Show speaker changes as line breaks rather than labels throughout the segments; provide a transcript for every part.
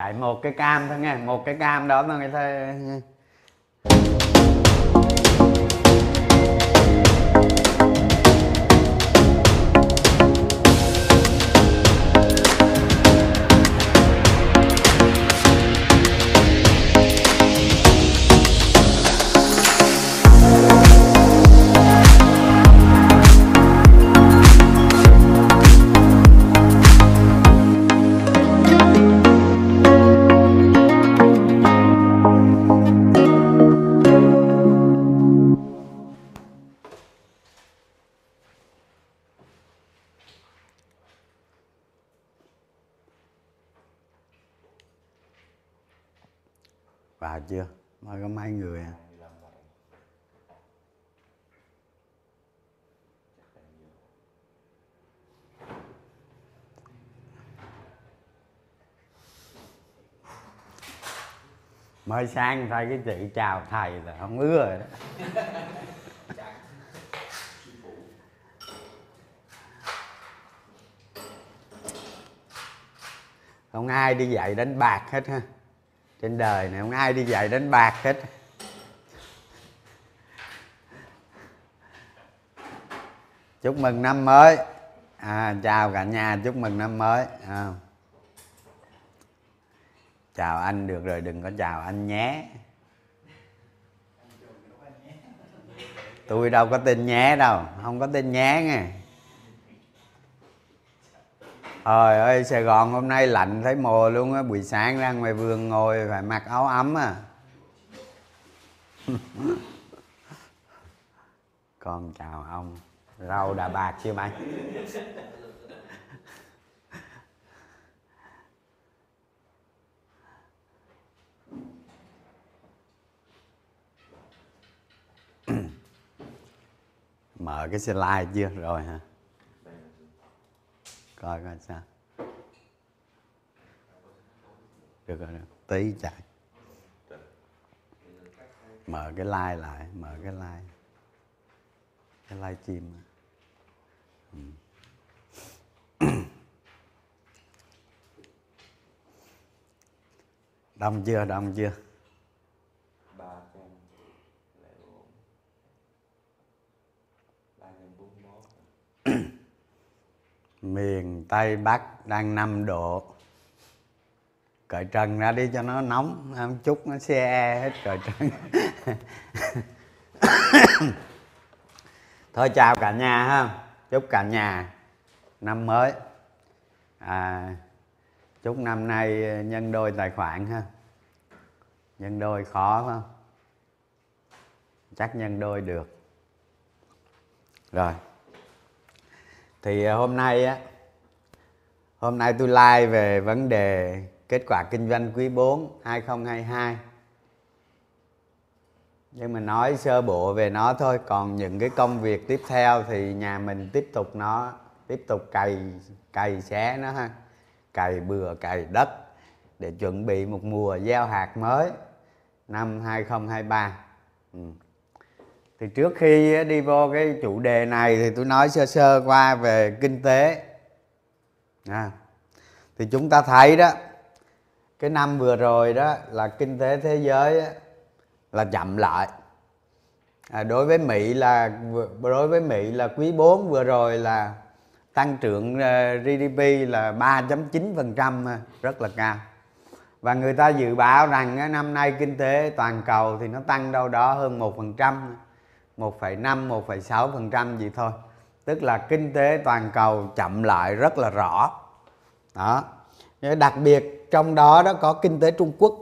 tại một cái cam thôi nghe một cái cam đó thôi người ta vào chưa? Mời có mấy người à? Mời sang thấy cái chị chào thầy là không ứa rồi đó. Không ai đi dạy đánh bạc hết ha trên đời này không ai đi dạy đánh bạc hết. Chúc mừng năm mới. À, chào cả nhà chúc mừng năm mới. À. chào anh được rồi đừng có chào anh nhé. Tôi đâu có tin nhé đâu không có tin nhé nghe. Trời ơi, Sài Gòn hôm nay lạnh thấy mồ luôn á. Buổi sáng ra ngoài vườn ngồi phải mặc áo ấm à. Con chào ông. Rau đà bạc chưa mày? Mở cái slide chưa? Rồi hả? Coi coi sao. Được rồi, được. tí chạy. Mở cái like lại, mở cái like. Cái live stream. Ừ. đông chưa đông chưa
ba trăm lẻ bốn ba trăm bốn mươi mốt
miền tây bắc đang 5 độ. Cởi trần ra đi cho nó nóng một chút nó xe e hết cởi trần. Thôi chào cả nhà ha chúc cả nhà năm mới. À, chúc năm nay nhân đôi tài khoản ha. Nhân đôi khó không chắc nhân đôi được. Rồi thì ờ, hôm nay á, hôm nay tôi like về vấn đề kết quả kinh doanh quý 4 2022 nhưng mà nói sơ bộ về nó thôi, còn những cái công việc tiếp theo thì nhà mình tiếp tục nó, tiếp tục cày cày xé nó ha, cày bừa, cày đất để chuẩn bị một mùa gieo hạt mới năm 2023 ừ thì trước khi đi vô cái chủ đề này thì tôi nói sơ sơ qua về kinh tế. À, thì chúng ta thấy đó cái năm vừa rồi đó là kinh tế thế giới là chậm lại. À, đối với mỹ là đối với mỹ là quý 4 vừa rồi là tăng trưởng ờ, GDP là 3.9% à, rất là cao. Và người ta dự báo rằng năm nay kinh tế toàn cầu thì nó tăng đâu đó hơn 1%, 1,5, 1,6% gì thôi. Tức là kinh tế toàn cầu chậm lại rất là rõ. Đó. Đặc biệt trong đó đó có kinh tế Trung Quốc.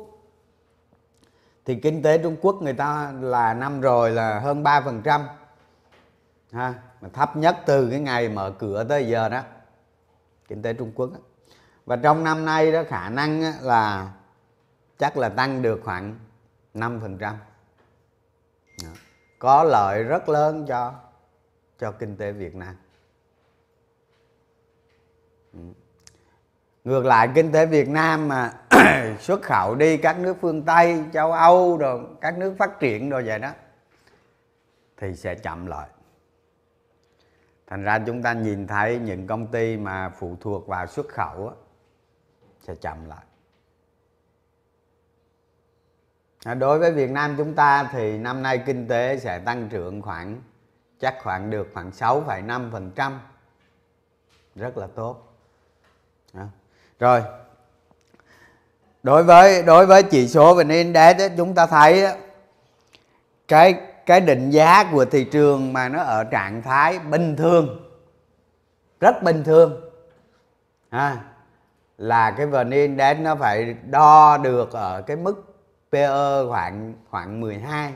Thì kinh tế Trung Quốc người ta là năm rồi là hơn 3%. Ha, mà thấp nhất từ cái ngày mở cửa tới giờ đó. Kinh tế Trung Quốc. Đó và trong năm nay đó khả năng là chắc là tăng được khoảng 5% có lợi rất lớn cho cho kinh tế Việt Nam. Ừ. Ngược lại kinh tế Việt Nam mà xuất khẩu đi các nước phương Tây châu Âu rồi các nước phát triển rồi vậy đó thì sẽ chậm lại. Thành ra chúng ta nhìn thấy những công ty mà phụ thuộc vào xuất khẩu á, sẽ chậm lại à, À, đối với Việt Nam chúng ta thì năm nay kinh tế sẽ tăng trưởng khoảng chắc khoảng được khoảng 6,5% rất là tốt. À. rồi. Đối với đối với chỉ số VN Index chúng ta thấy cái cái định giá của thị trường mà nó ở trạng thái bình thường rất bình thường. À, là cái VN Index nó phải đo được ở cái mức PE khoảng khoảng 12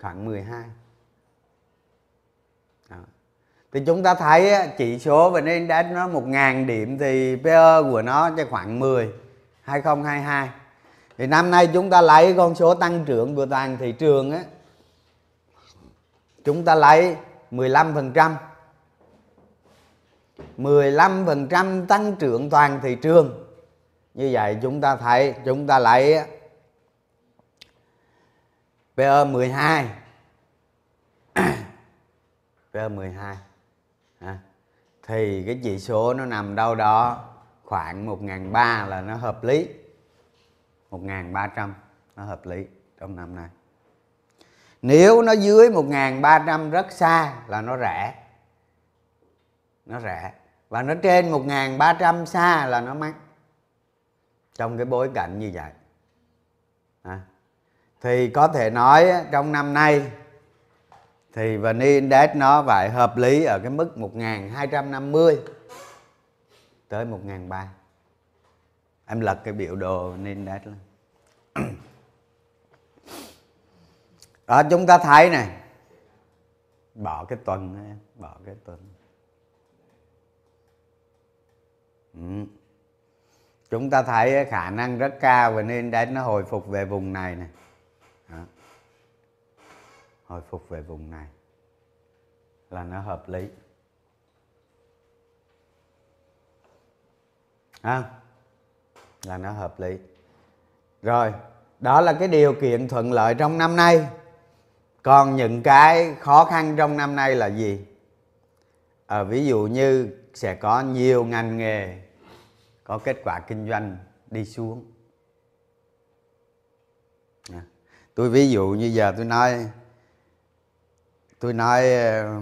khoảng 12 Đó. thì chúng ta thấy chỉ số và nên Index nó 1.000 điểm thì PE của nó cho khoảng 10 2022 thì năm nay chúng ta lấy con số tăng trưởng của toàn thị trường á, chúng ta lấy 15% 15% tăng trưởng toàn thị trường như vậy chúng ta thấy chúng ta lấy PE 12 PE 12 à, thì cái chỉ số nó nằm đâu đó khoảng 1.300 là nó hợp lý. 1.300 nó hợp lý trong năm nay. Nếu nó dưới 1.300 rất xa là nó rẻ. Nó rẻ. Và nó trên 1.300 xa là nó mắc trong cái bối cảnh như vậy à. thì có thể nói trong năm nay thì VN Index nó phải hợp lý ở cái mức 1250 tới 1003 em lật cái biểu đồ VN Index lên đó, chúng ta thấy này, bỏ cái tuần bỏ cái tuần ừ chúng ta thấy khả năng rất cao và nên đến nó hồi phục về vùng này này đó. hồi phục về vùng này là nó hợp lý. À, là nó hợp lý. Rồi đó là cái điều kiện thuận lợi trong năm nay. Còn những cái khó khăn trong năm nay là gì? À, ví dụ như sẽ có nhiều ngành nghề có kết quả kinh doanh đi xuống. Tôi ví dụ như giờ tôi nói tôi nói ờ,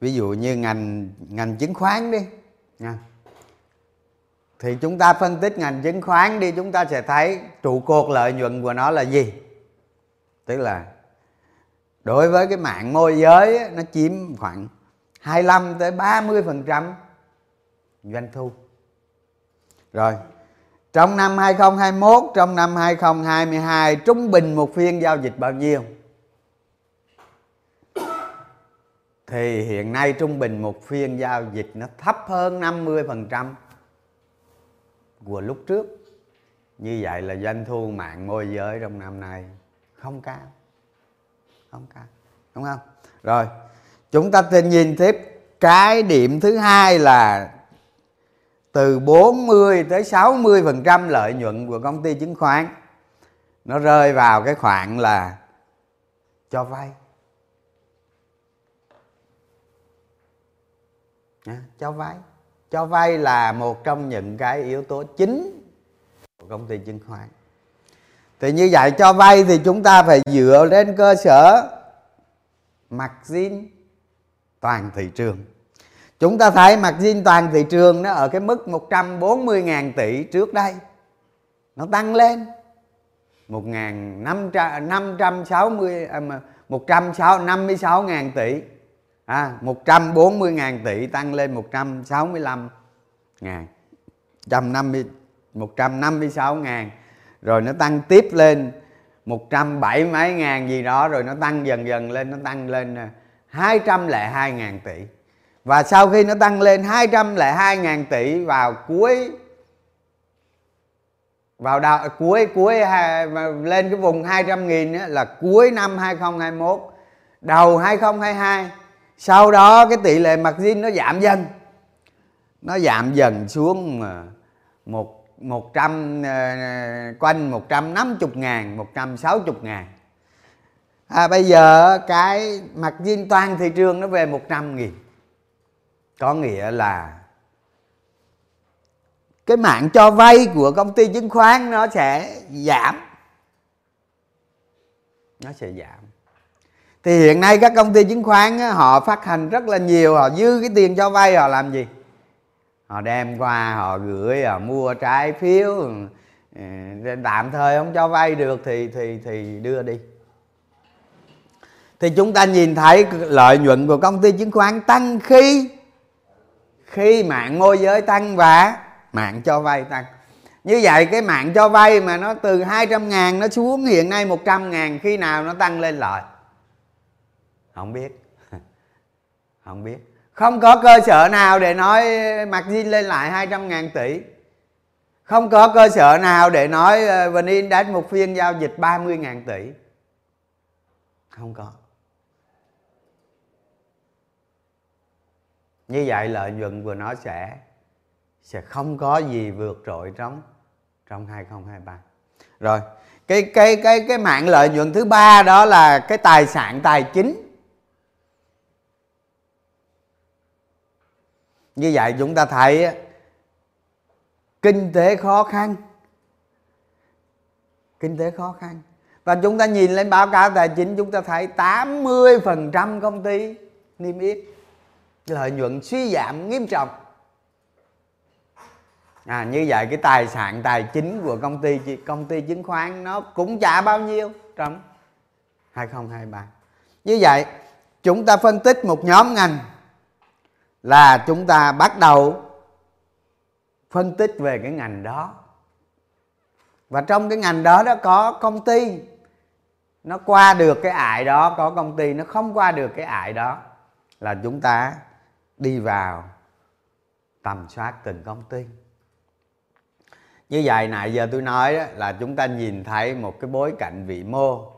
ví dụ như ngành ngành chứng khoán đi, nha. Thì chúng ta phân tích ngành chứng khoán đi, chúng ta sẽ thấy trụ cột lợi nhuận của nó là gì. Tức là đối với cái mạng môi giới nó chiếm khoảng 25 tới 30 phần trăm doanh thu rồi. Trong năm 2021 trong năm 2022 trung bình một phiên giao dịch bao nhiêu? Thì hiện nay trung bình một phiên giao dịch nó thấp hơn 50% của lúc trước. Như vậy là doanh thu mạng môi giới trong năm nay không cao. Không cao, đúng không? Rồi, chúng ta nhìn tiếp. Cái điểm thứ hai là từ 40 tới 60 phần trăm lợi nhuận của công ty chứng khoán, nó rơi vào cái khoản là cho vay. Cho vay. Cho vay là một trong những cái yếu tố chính của công ty chứng khoán. Thì như vậy cho vay thì chúng ta phải dựa lên cơ sở margin toàn thị trường chúng ta thấy mặt zin toàn thị trường nó ở cái mức 140.000 tỷ trước đây. Nó tăng lên. 1.560 156 ngàn tỷ. À, 140.000 tỷ tăng lên 165 ngàn 150 156 ngàn rồi nó tăng tiếp lên 170 mấy ngàn gì đó rồi nó tăng dần dần lên nó tăng lên à, 202 ngàn tỷ và sau khi nó tăng lên 202 ngàn tỷ vào cuối vào đầu cuối cuối lên cái vùng 200 nghìn là cuối năm 2021 đầu 2022 sau đó cái tỷ lệ margin nó giảm dần. Nó giảm dần xuống à, một một trăm ờ, quanh một trăm năm chục ngàn một trăm sáu chục ngàn à, bây giờ cái margin toàn thị trường nó về một trăm nghìn có nghĩa là cái mạng cho vay của công ty chứng khoán nó sẽ giảm. Nó sẽ giảm. Thì hiện nay các công ty chứng khoán á, họ phát hành rất là nhiều họ dư cái tiền cho vay họ làm gì? Họ đem qua họ gửi họ mua trái phiếu. Ừ, tạm thời không cho vay được thì thì thì đưa đi. Thì chúng ta nhìn thấy lợi nhuận của công ty chứng khoán tăng khi khi mạng môi giới tăng và mạng cho vay tăng. Như vậy cái mạng cho vay mà nó từ 200 ngàn nó xuống hiện nay 100 ngàn khi nào nó tăng lên lợi? Không biết. Không biết. Không có cơ sở nào để nói margin lên lại 200 ngàn tỷ. Không có cơ sở nào để nói ờ, VN Index một phiên giao dịch 30 ngàn tỷ. Không có. Như vậy lợi nhuận của nó sẽ sẽ không có gì vượt trội trong trong 2023 rồi, cái cái cái cái mạng lợi nhuận thứ ba đó là cái tài sản tài chính. Như vậy chúng ta thấy kinh tế khó khăn. Kinh tế khó khăn. Và chúng ta nhìn lên báo cáo tài chính, chúng ta thấy 80% công ty niêm yết lợi nhuận suy giảm nghiêm trọng. À, như vậy cái tài sản tài chính của công ty công ty chứng khoán nó cũng trả bao nhiêu trong 2023 như vậy chúng ta phân tích một nhóm ngành là chúng ta bắt đầu phân tích về cái ngành đó. Và trong cái ngành đó đó có công ty nó qua được cái ải đó có công ty nó không qua được cái ải đó là chúng ta đi vào tầm soát từng công ty như vậy nãy giờ tôi nói đó, là chúng ta nhìn thấy một cái bối cảnh vĩ mô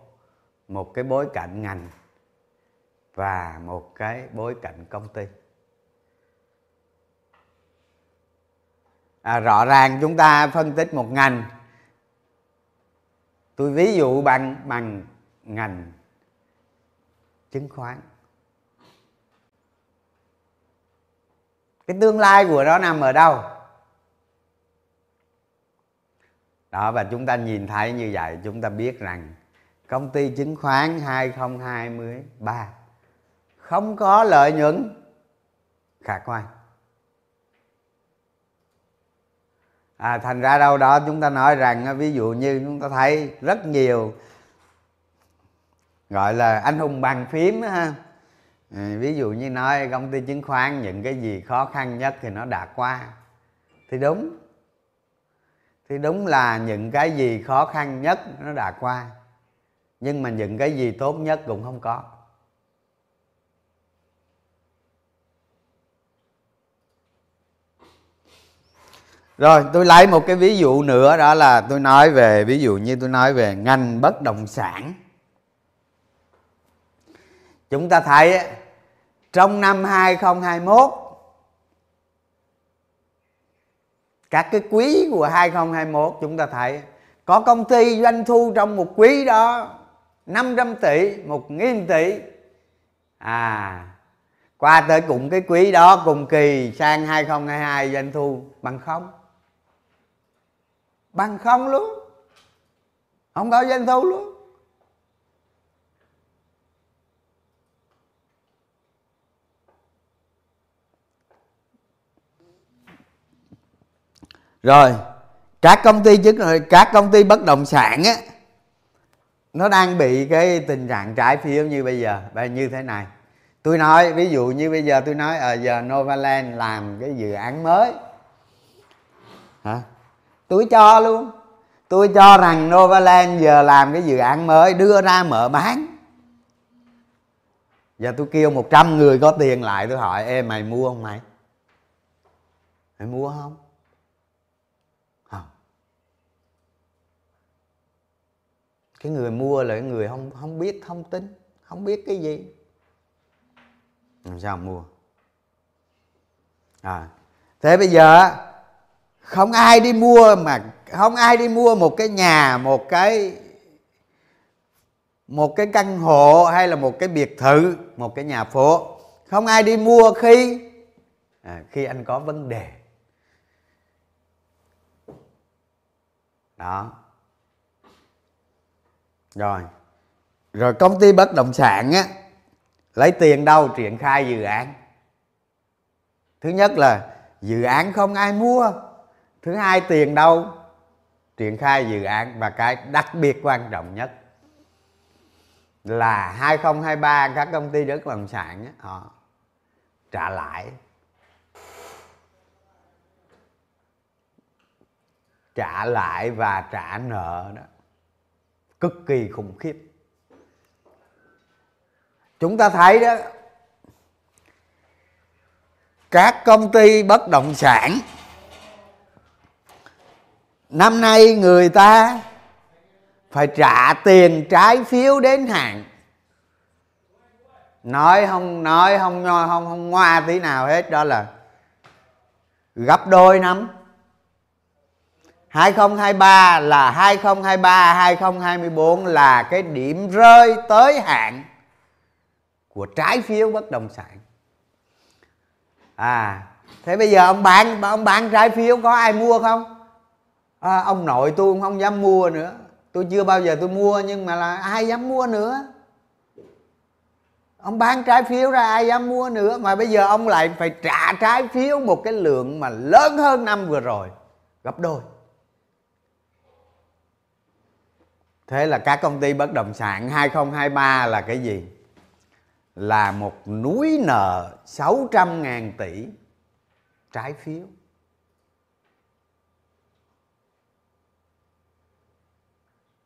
một cái bối cảnh ngành và một cái bối cảnh công ty à, rõ ràng chúng ta phân tích một ngành. Tôi ví dụ bằng bằng ngành chứng khoán. Cái tương lai của nó nằm ở đâu? Đó và chúng ta nhìn thấy như vậy chúng ta biết rằng công ty chứng khoán 2023 không có lợi nhuận khả quan. À, thành ra đâu đó chúng ta nói rằng à, ví dụ như chúng ta thấy rất nhiều gọi là anh hùng bàn phím ha à, ví dụ như nói công ty chứng khoán những cái gì khó khăn nhất thì nó đã qua. Thì đúng. Thì đúng là những cái gì khó khăn nhất nó đã qua. Nhưng mà những cái gì tốt nhất cũng không có. Rồi tôi lấy một cái ví dụ nữa đó là tôi nói về ví dụ như tôi nói về ngành bất động sản chúng ta thấy trong năm 2021 các cái quý của 2021 chúng ta thấy có công ty doanh thu trong một quý đó 500 tỷ, 1.000 tỷ. À qua tới cùng cái quý đó cùng kỳ sang 2022 doanh thu bằng không? Bằng không luôn. Không có doanh thu luôn. Rồi các công ty chứng các công ty bất động sản á nó đang bị cái tình trạng trái phiếu như bây giờ như thế này. Tôi nói ví dụ như bây giờ tôi nói ở à, giờ Novaland làm cái dự án mới. Hả? Tôi cho luôn. Tôi cho rằng Novaland giờ làm cái dự án mới đưa ra mở bán. Giờ tôi kêu 100 người có tiền lại tôi hỏi ê mày mua không mày? Mày mua không? Cái người mua là cái người không không biết thông tin không biết cái gì. Làm sao mua? À thế bây giờ không ai đi mua mà không ai đi mua một cái nhà một cái một cái căn hộ hay là một cái biệt thự một cái nhà phố. Không ai đi mua khi à, khi anh có vấn đề. Đó rồi. Rồi công ty bất động sản á, lấy tiền đâu triển khai dự án? Thứ nhất là dự án không ai mua. Thứ hai, tiền đâu triển khai dự án? Và cái đặc biệt quan trọng nhất là 2023 các công ty bất động sản họ trả lãi. Trả lãi và trả nợ đó cực kỳ khủng khiếp. Chúng ta thấy đó các công ty bất động sản năm nay người ta phải trả tiền trái phiếu đến hạn. Nói không nói không không không, không ngoa tí nào hết đó là gấp đôi năm. 2023 là 2023 2024 là cái điểm rơi tới hạn của trái phiếu bất động sản. À thế bây giờ ông bán ông bán trái phiếu có ai mua không? À, ông nội tôi cũng không dám mua nữa. Tôi chưa bao giờ tôi mua nhưng mà là ai dám mua nữa? Ông bán trái phiếu ra ai dám mua nữa? Mà bây giờ ông lại phải trả trái phiếu một cái lượng mà lớn hơn năm vừa rồi gấp đôi. Thế là các công ty bất động sản 2023 là cái gì? Là một núi nợ 600 ngàn tỷ trái phiếu.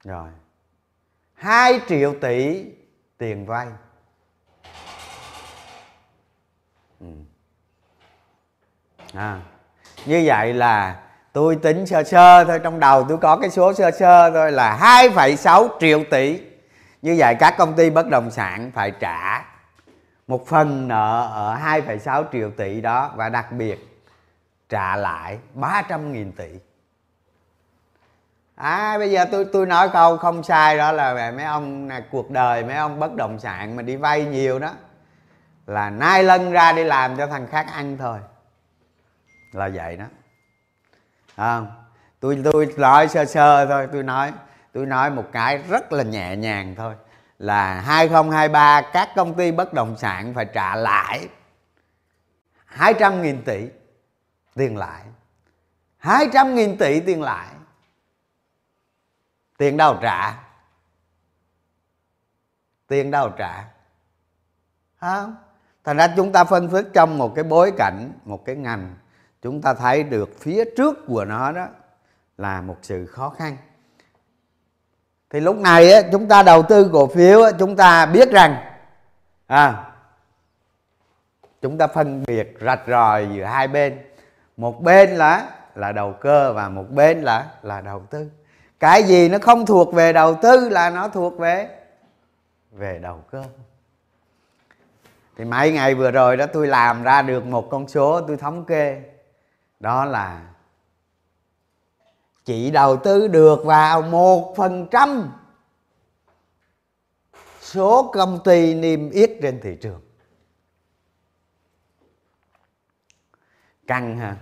Rồi. 2 triệu tỷ tiền vay. Ừ. à, như vậy là tôi tính sơ sơ thôi trong đầu tôi có cái số sơ sơ thôi là 2,6 triệu tỷ. Như vậy các công ty bất động sản phải trả một phần nợ ở 2,6 triệu tỷ đó và đặc biệt trả lại 300.000 tỷ. À bây giờ tôi tôi nói câu không sai đó là mấy ông là cuộc đời mấy ông bất động sản mà đi vay nhiều đó là nai lân ra đi làm cho thằng khác ăn thôi. Là vậy đó à, tôi tôi nói sơ sơ thôi. Tôi nói tôi nói một cái rất là nhẹ nhàng thôi. Là 2023 các công ty bất động sản phải trả lãi 200.000 tỷ tiền lãi. 200.000 tỷ tiền lãi. Tiền đâu trả? Tiền đâu trả? Không? Thành ra chúng ta phân tích trong một cái bối cảnh một cái ngành chúng ta thấy được phía trước của nó đó là một sự khó khăn. Thì lúc này á, chúng ta đầu tư cổ phiếu á, chúng ta biết rằng à, chúng ta phân biệt rạch ròi giữa hai bên. Một bên là là đầu cơ và một bên là là đầu tư. Cái gì nó không thuộc về đầu tư là nó thuộc về về đầu cơ. Thì mấy ngày vừa rồi đó tôi làm ra được một con số tôi thống kê đó là chỉ đầu tư được vào một phần trăm số công ty niêm yết trên thị trường. Căng ha.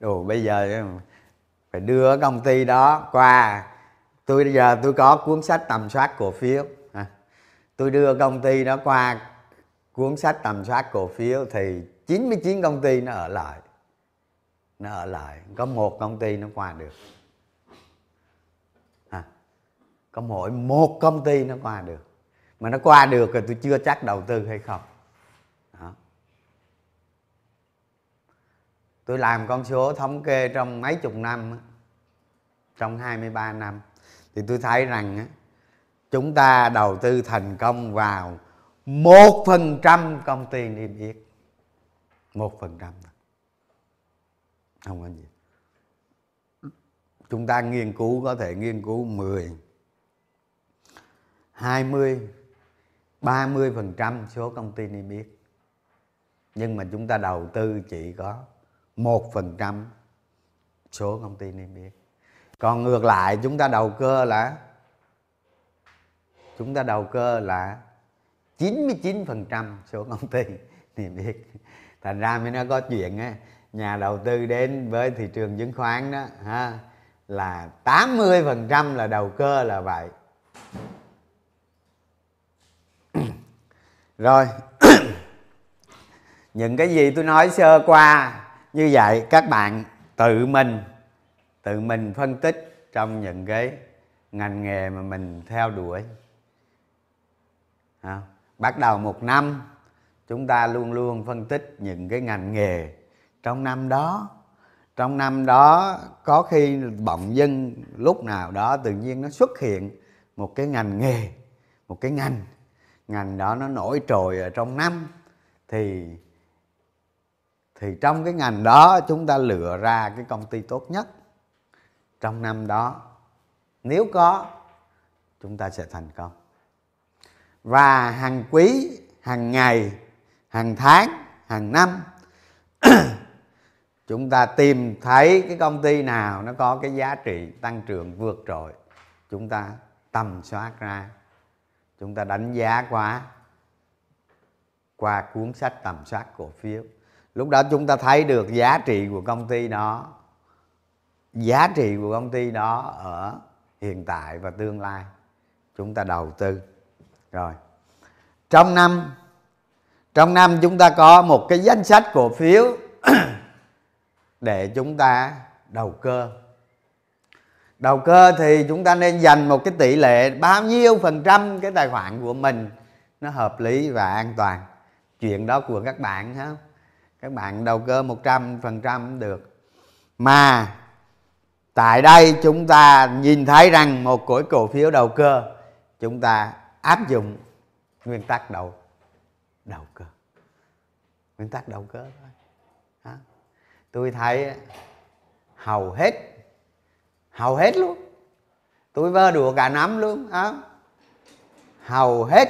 Đồ bây giờ phải đưa công ty đó qua. Tôi, bây giờ tôi có cuốn sách tầm soát cổ phiếu. Tôi đưa công ty đó qua cuốn sách tầm soát cổ phiếu thì 99 công ty nó ở lại nó ở lại. Có một công ty nó qua được. À, có mỗi một công ty nó qua được. Mà nó qua được thì tôi chưa chắc đầu tư hay không. Đó. tôi làm con số thống kê trong mấy chục năm trong 23 năm. Thì tôi thấy rằng chúng ta đầu tư thành công vào một phần trăm công ty niêm yết. Một phần trăm không có gì. Chúng ta nghiên cứu có thể nghiên cứu 10 20 30 phần trăm số công ty niêm yết. Nhưng mà chúng ta đầu tư chỉ có một phần trăm số công ty niêm yết. Còn ngược lại, chúng ta đầu cơ là, chúng ta đầu cơ là 99% số công ty niêm yết. Thành ra mới nó có chuyện á nhà đầu tư đến với thị trường chứng khoán đó ha là 80% là đầu cơ là vậy. Rồi những cái gì tôi nói sơ qua như vậy các bạn tự mình tự mình phân tích trong những cái ngành nghề mà mình theo đuổi. À, bắt đầu một năm chúng ta luôn luôn phân tích những cái ngành nghề trong năm đó, trong năm đó có khi bọn dân lúc nào đó tự nhiên nó xuất hiện một cái ngành nghề, một cái ngành. Ngành đó nó nổi trội ở trong năm. Thì thì trong cái ngành đó chúng ta lựa ra cái công ty tốt nhất. Trong năm đó, nếu có, chúng ta sẽ thành công. Và hàng quý, hàng ngày, hàng tháng, hàng năm chúng ta tìm thấy cái công ty nào nó có cái giá trị tăng trưởng vượt trội, chúng ta tầm soát ra. Chúng ta đánh giá qua qua cuốn sách tầm soát cổ phiếu. Lúc đó chúng ta thấy được giá trị của công ty đó, giá trị của công ty đó ở hiện tại và tương lai. Chúng ta đầu tư. Rồi. Trong năm trong năm chúng ta có một cái danh sách cổ phiếu để chúng ta đầu cơ. Đầu cơ thì chúng ta nên dành một cái tỷ lệ bao nhiêu phần trăm cái tài khoản của mình nó hợp lý và an toàn. Chuyện đó của các bạn ha. Các bạn đầu cơ một trăm phần trăm được. Mà tại đây chúng ta nhìn thấy rằng một cổ cổ phiếu đầu cơ, chúng ta áp dụng nguyên tắc đầu đầu cơ. Nguyên tắc đầu cơ thôi. đó tôi thấy hầu hết hầu hết luôn. Tôi vơ đùa cả năm luôn, á. Hầu hết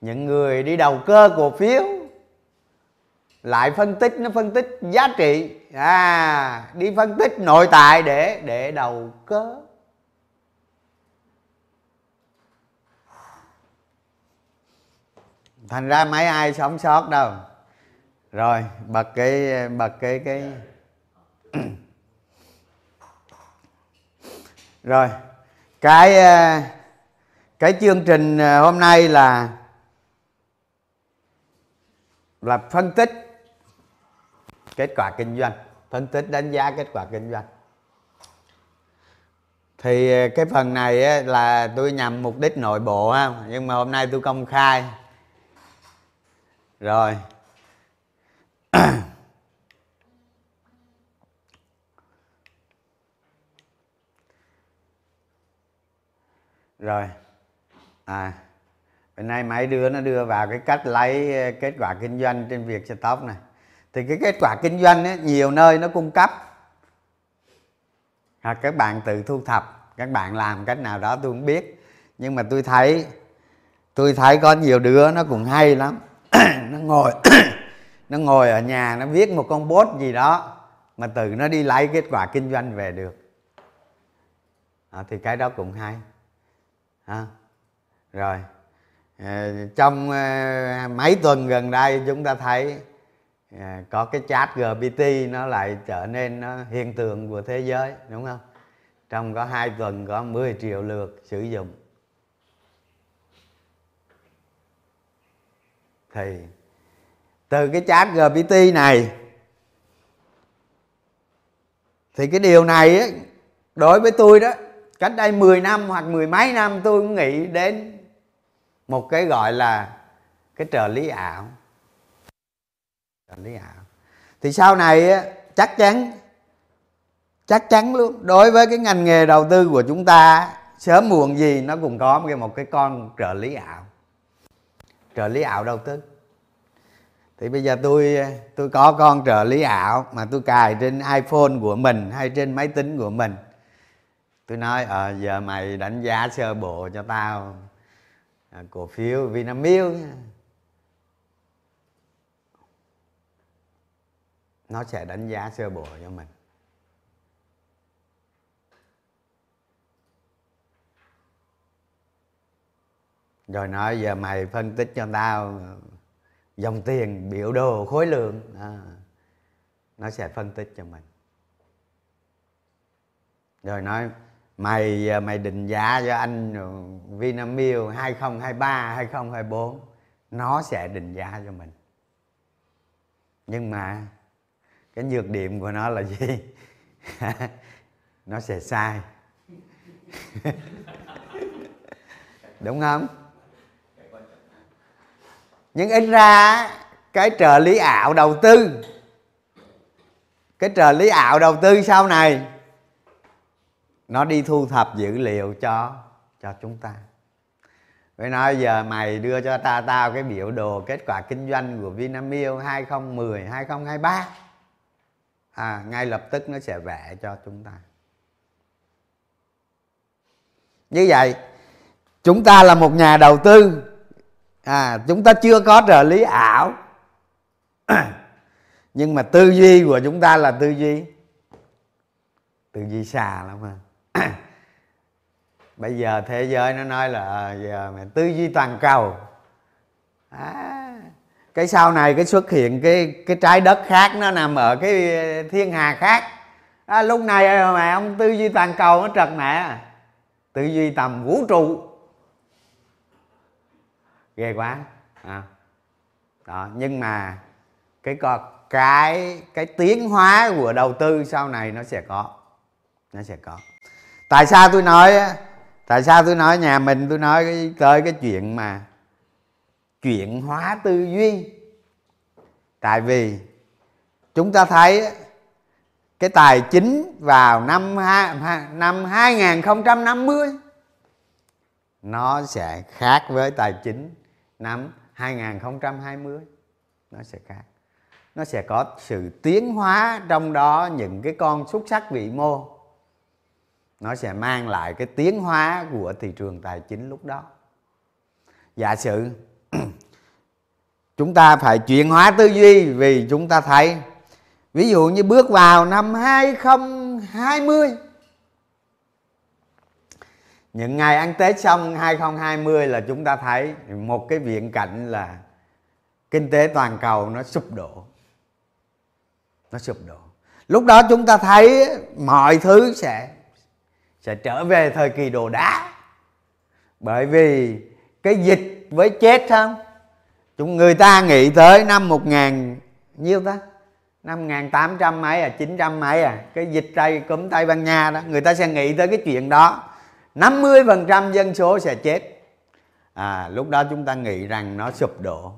những người đi đầu cơ cổ phiếu lại phân tích, nó phân tích giá trị. À đi phân tích nội tại để để đầu cơ. Thành ra mấy ai sống sót đâu rồi bật cái bật cái cái rồi, cái ờ, cái chương trình ờ, hôm nay là là phân tích kết quả kinh doanh, phân tích đánh giá kết quả kinh doanh. Thì ờ, cái phần này là tôi nhằm mục đích nội bộ ha, nhưng mà hôm nay tôi công khai. Rồi rồi. À bữa nay mấy đứa nó đưa vào cái cách lấy ờ, kết quả kinh doanh trên việc stop này. Thì cái kết quả kinh doanh ấy, nhiều nơi nó cung cấp. Hoặc các bạn tự thu thập các bạn làm cách nào đó tôi không biết. Nhưng mà tôi thấy tôi thấy có nhiều đứa nó cũng hay lắm. Nó ngồi nó ngồi ở nhà nó viết một con bốt gì đó mà tự nó đi lấy kết quả kinh doanh về được. À, thì cái đó cũng hay. À, rồi. Ờ, trong ờ, mấy tuần gần đây chúng ta thấy ờ, có cái chat GPT nó lại trở nên nó hiện tượng của thế giới đúng không? Trong có hai tuần có 10 triệu lượt sử dụng. Thì từ cái chat GPT này thì cái điều này ấy, đối với tôi đó cách đây 10 năm hoặc mười mấy năm tôi cũng nghĩ đến một cái gọi là cái trợ lý ảo. Trợ lý ảo. Thì sau này ấy, chắc chắn chắc chắn luôn. Đối với cái ngành nghề đầu tư của chúng ta sớm muộn gì nó cũng có một cái con trợ lý ảo. Trợ lý ảo đầu tư thì bây giờ tôi tôi có con trợ lý ảo mà tôi cài trên iphone của mình hay trên máy tính của mình. Tôi nói ờ à, giờ mày đánh giá sơ bộ cho tao à, cổ phiếu vinamilk nó sẽ đánh giá sơ bộ cho mình. Rồi nói giờ mày phân tích cho tao dòng tiền biểu đồ khối lượng. À, nó sẽ phân tích cho mình. Rồi nói mày à, mày định giá cho anh ờ, Vinamilk 2023 2024 nó sẽ định giá cho mình. Nhưng mà cái nhược điểm của nó là gì? Nó sẽ sai. Đúng không? Nhưng ít ra cái trợ lý ảo đầu tư. Cái trợ lý ảo đầu tư sau này nó đi thu thập dữ liệu cho cho chúng ta. Vậy nói giờ mày đưa cho ta tao cái biểu đồ kết quả kinh doanh của Vinamilk 2010 2023 à, ngay lập tức nó sẽ vẽ cho chúng ta. Như vậy chúng ta là một nhà đầu tư à, chúng ta chưa có trợ lý ảo. Nhưng mà tư duy của chúng ta là tư duy. Tư duy xà lắm mà. Bây giờ thế giới nó nói là ờ, giờ mà tư duy toàn cầu. À, cái sau này cái xuất hiện cái cái trái đất khác nó nằm ở cái thiên hà khác. À, lúc này mà ông tư duy toàn cầu nó trật mẹ tư duy tầm vũ trụ ghê quá. À. đó, nhưng mà cái cái cái tiến hóa của đầu tư sau này nó sẽ có. Nó sẽ có. Tại sao tôi nói tại sao tôi nói, nhà mình tôi nói tới cái chuyện mà chuyển hóa tư duy. Tại vì chúng ta thấy cái tài chính vào năm năm 2050 nó sẽ khác với tài chính năm 2020 nó sẽ khác. Nó sẽ có sự tiến hóa trong đó những cái con xuất sắc vị mô. Nó sẽ mang lại cái tiến hóa của thị trường tài chính lúc đó. Giả sử chúng ta phải chuyển hóa tư duy vì chúng ta thấy, ví dụ như bước vào năm 2020 những ngày ăn Tết xong 2020 là chúng ta thấy một cái viễn cảnh là kinh tế toàn cầu nó sụp đổ. Nó sụp đổ. Lúc đó chúng ta thấy mọi thứ sẽ sẽ trở về thời kỳ đồ đá. Bởi vì cái dịch với chết không chúng người ta nghĩ tới năm 1000 nhiêu ta? Năm ngàn tám trăm mấy à chín trăm mấy à cái dịch tay cúm tây ban nha đó, người ta sẽ nghĩ tới cái chuyện đó. 50% dân số sẽ chết. À, lúc đó chúng ta nghĩ rằng nó sụp đổ.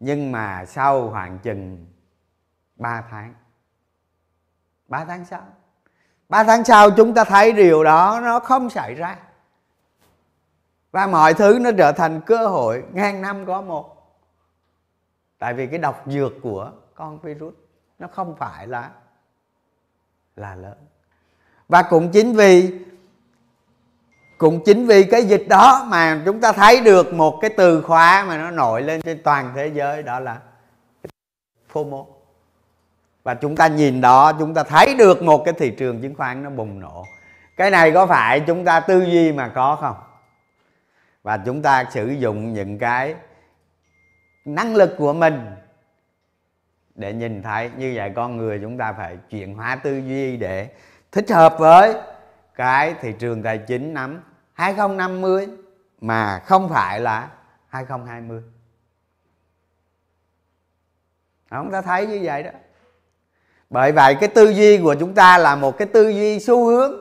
Nhưng mà sau khoảng chừng 3 tháng 3 tháng sau 3 tháng sau chúng ta thấy điều đó nó không xảy ra. Và mọi thứ nó trở thành cơ hội ngàn năm có một. Tại vì cái độc dược của con virus nó không phải là là lớn. Và cũng chính vì cũng chính vì cái dịch đó mà chúng ta thấy được một cái từ khóa mà nó nổi lên trên toàn thế giới, đó là FOMO. Và chúng ta nhìn đó, chúng ta thấy được một cái thị trường chứng khoán nó bùng nổ. Cái này có phải chúng ta tư duy mà có không? Và chúng ta sử dụng những cái năng lực của mình để nhìn thấy như vậy con người chúng ta phải chuyển hóa tư duy để thích hợp với cái thị trường tài chính nắm 2050 mà không phải là 2020 chúng ta thấy như vậy đó. Bởi vậy cái tư duy của chúng ta là một cái tư duy xu hướng.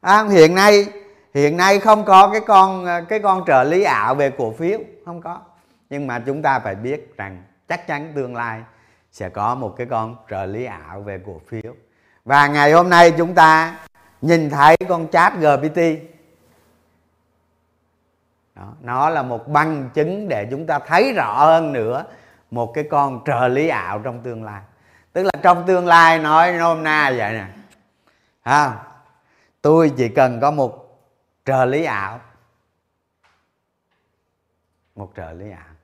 À, hiện nay hiện nay không có cái con cái con trợ lý ảo về cổ phiếu không có. Nhưng mà chúng ta phải biết rằng chắc chắn tương lai sẽ có một cái con trợ lý ảo về cổ phiếu. Và ngày hôm nay chúng ta nhìn thấy con chat gpt đó, nó là một bằng chứng để chúng ta thấy rõ hơn nữa một cái con trợ lý ảo trong tương lai. Tức là trong tương lai nói nôm na vậy nè ha tôi chỉ cần có một trợ lý ảo. Một trợ lý ảo.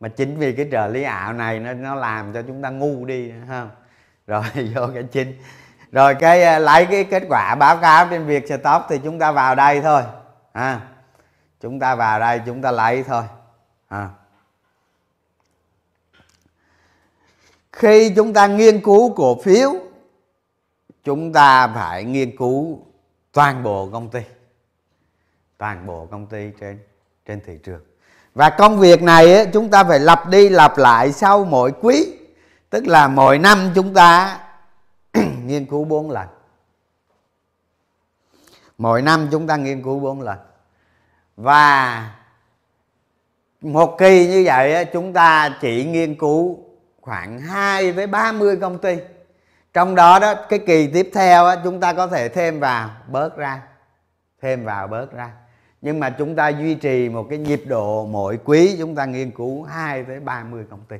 Mà chính vì cái trợ lý ảo này nó nó làm cho chúng ta ngu đi ha. Rồi vô cái chính. Rồi cái à, lấy cái kết quả báo cáo trên việc stop thì chúng ta vào đây thôi ha chúng ta vào đây chúng ta lấy thôi. À. khi chúng ta nghiên cứu cổ phiếu chúng ta phải nghiên cứu toàn bộ công ty. Toàn bộ công ty trên trên thị trường. Và công việc này ấy, chúng ta phải lặp đi lặp lại sau mỗi quý. Tức là mỗi năm chúng ta nghiên cứu bốn lần. Mỗi năm chúng ta nghiên cứu bốn lần và một kỳ như vậy chúng ta chỉ nghiên cứu khoảng 2 với 30 công ty. Trong đó đó, cái kỳ tiếp theo chúng ta có thể thêm vào, bớt ra, thêm vào, bớt ra. Nhưng mà chúng ta duy trì một cái nhịp độ mỗi quý, chúng ta nghiên cứu 2 tới 30 công ty.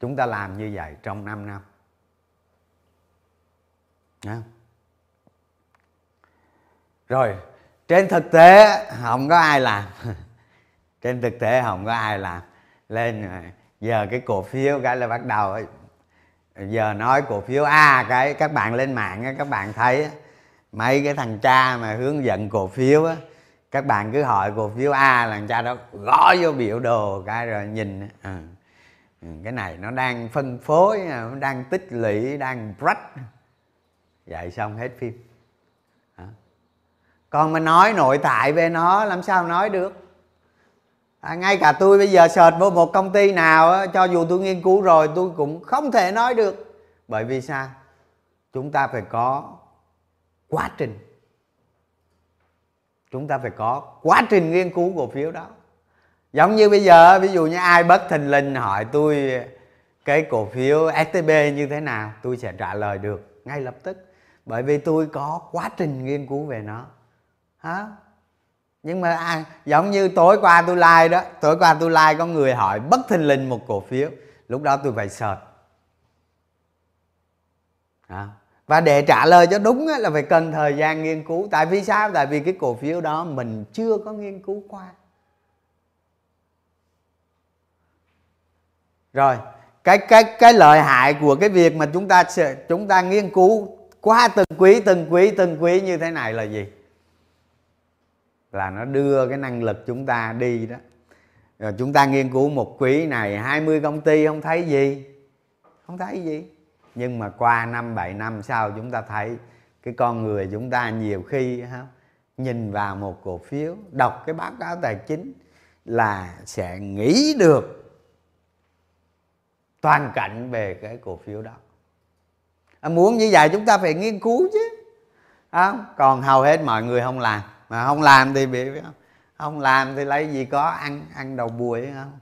Chúng ta làm như vậy trong 5 năm. Đấy. rồi trên thực tế không có ai làm. Trên thực tế không có ai làm. Lên ờ, giờ cái cổ phiếu cái là bắt đầu giờ nói cổ phiếu a cái các bạn lên mạng các bạn thấy mấy cái thằng cha mà hướng dẫn cổ phiếu á các bạn cứ hỏi cổ phiếu a là thằng cha đó gõ vô biểu đồ cái rồi nhìn à, cái này nó đang phân phối ờ, nó đang tích lũy đang brush vậy xong hết phim còn mà nói nội tại về nó làm sao nói được? À, ngay cả tôi bây giờ search vô một công ty nào cho dù tôi nghiên cứu rồi tôi cũng không thể nói được. Bởi vì sao? Chúng ta phải có quá trình. Chúng ta phải có quá trình nghiên cứu cổ phiếu đó. Giống như bây giờ ví dụ như ai bất thình lình hỏi tôi cái cổ phiếu STB như thế nào tôi sẽ trả lời được ngay lập tức. Bởi vì tôi có quá trình nghiên cứu về nó hả? Nhưng mà à, giống như tối qua tôi like đó tối qua tôi like có người hỏi bất thình lình một cổ phiếu lúc đó tôi phải sợ. à. và để trả lời cho đúng là phải cần thời gian nghiên cứu. Tại vì sao? Tại vì cái cổ phiếu đó mình chưa có nghiên cứu qua. Rồi cái cái cái lợi hại của cái việc mà chúng ta chúng ta nghiên cứu qua từng quý từng quý từng quý như thế này là gì? Là nó đưa cái năng lực chúng ta đi đó. Rồi chúng ta nghiên cứu một quý này 20 công ty không thấy gì không thấy gì. Nhưng mà qua năm bảy năm sau chúng ta thấy cái con người chúng ta nhiều khi ha, nhìn vào một cổ phiếu đọc cái báo cáo tài chính là sẽ nghĩ được toàn cảnh về cái cổ phiếu đó. À, muốn như vậy chúng ta phải nghiên cứu chứ. À, còn hầu hết mọi người không làm mà không làm thì bị không? Làm thì lấy gì có ăn ăn đầu bùi không?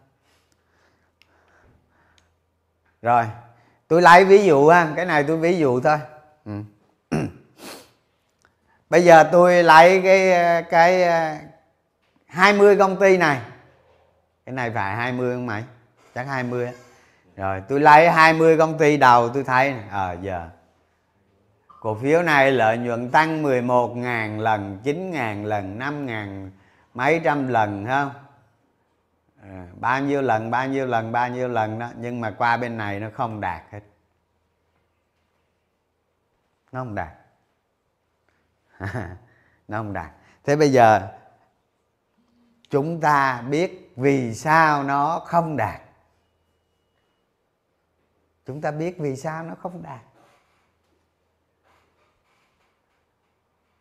Rồi tôi lấy ví dụ ha cái này tôi ví dụ thôi. Ừ. bây giờ tôi lấy cái cái 20 công ty này. Cái này phải 20 không mày? Chắc 20 rồi tôi lấy 20 công ty đầu tôi thấy ờ à, giờ cổ phiếu này lợi nhuận tăng 11.000 lần 9.000 lần 5.000 mấy trăm lần không? À, bao nhiêu lần bao nhiêu lần bao nhiêu lần đó nhưng mà qua bên này nó không đạt hết. Nó không đạt. Nó không đạt. Thế bây giờ chúng ta biết vì sao nó không đạt. Chúng ta biết vì sao nó không đạt.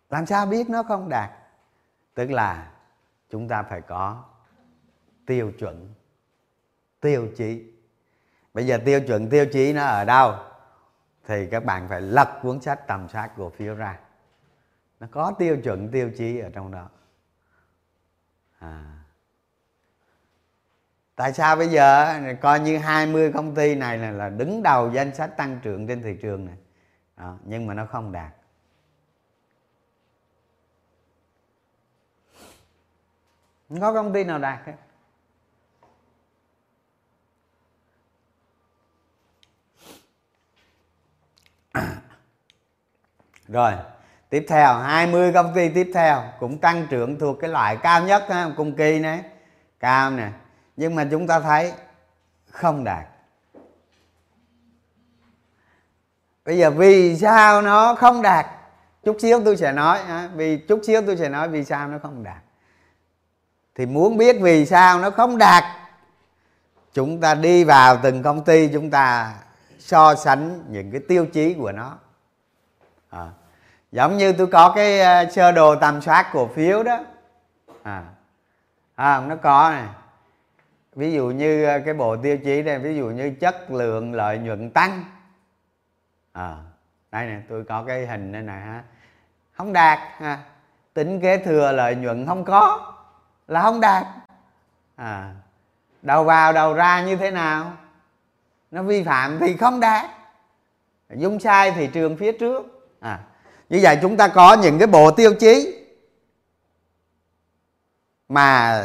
Làm sao biết nó không đạt? Tức là chúng ta phải có tiêu chuẩn tiêu chí. Bây giờ tiêu chuẩn tiêu chí nó ở đâu? Thì các bạn phải lật cuốn sách tầm soát cổ phiếu ra. Nó có tiêu chuẩn tiêu chí ở trong đó. À. tại sao bây giờ coi như 20 công ty này là, là đứng đầu danh sách tăng trưởng trên thị trường này? Đó, nhưng mà nó không đạt. Không có công ty nào đạt hết rồi tiếp theo 20 công ty tiếp theo cũng tăng trưởng thuộc cái loại cao nhất ha, cùng kỳ này cao nè nhưng mà chúng ta thấy không đạt. Bây giờ vì sao nó không đạt? Chút xíu tôi sẽ nói vì chút xíu tôi sẽ nói vì sao nó không đạt thì muốn biết vì sao nó không đạt chúng ta đi vào từng công ty chúng ta so sánh những cái tiêu chí của nó. À. giống như tôi có cái ờ, sơ đồ tầm soát cổ phiếu đó. À, à nó có này. Ví dụ như ờ, cái bộ tiêu chí này ví dụ như chất lượng lợi nhuận tăng. À, đây nè tôi có cái hình đây này ha. Không đạt ha. Tính kế thừa lợi nhuận không có là không đạt. À, đầu vào đầu ra như thế nào? Nó vi phạm thì không đạt. Dung sai thị trường phía trước. À, như vậy chúng ta có những cái bộ tiêu chí. Mà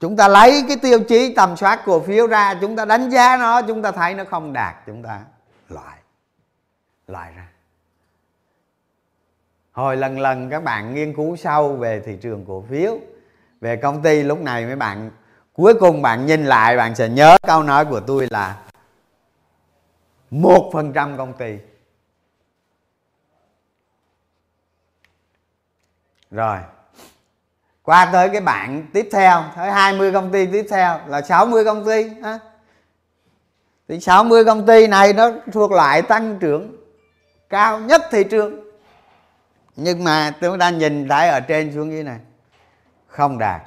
chúng ta lấy cái tiêu chí tầm soát cổ phiếu ra chúng ta đánh giá nó chúng ta thấy nó không đạt chúng ta loại loại ra. Hồi lần lần các bạn nghiên cứu sâu về thị trường cổ phiếu về công ty lúc này mấy bạn, cuối cùng bạn nhìn lại, bạn sẽ nhớ câu nói của tôi là một phần trăm công ty. Rồi. Qua tới cái bạn tiếp theo, tới 20 công ty tiếp theo là 60 công ty, ha? Thì 60 công ty này nó thuộc lại tăng trưởng cao nhất thị trường. Nhưng mà chúng ta nhìn thấy ở trên xuống dưới này không đạt.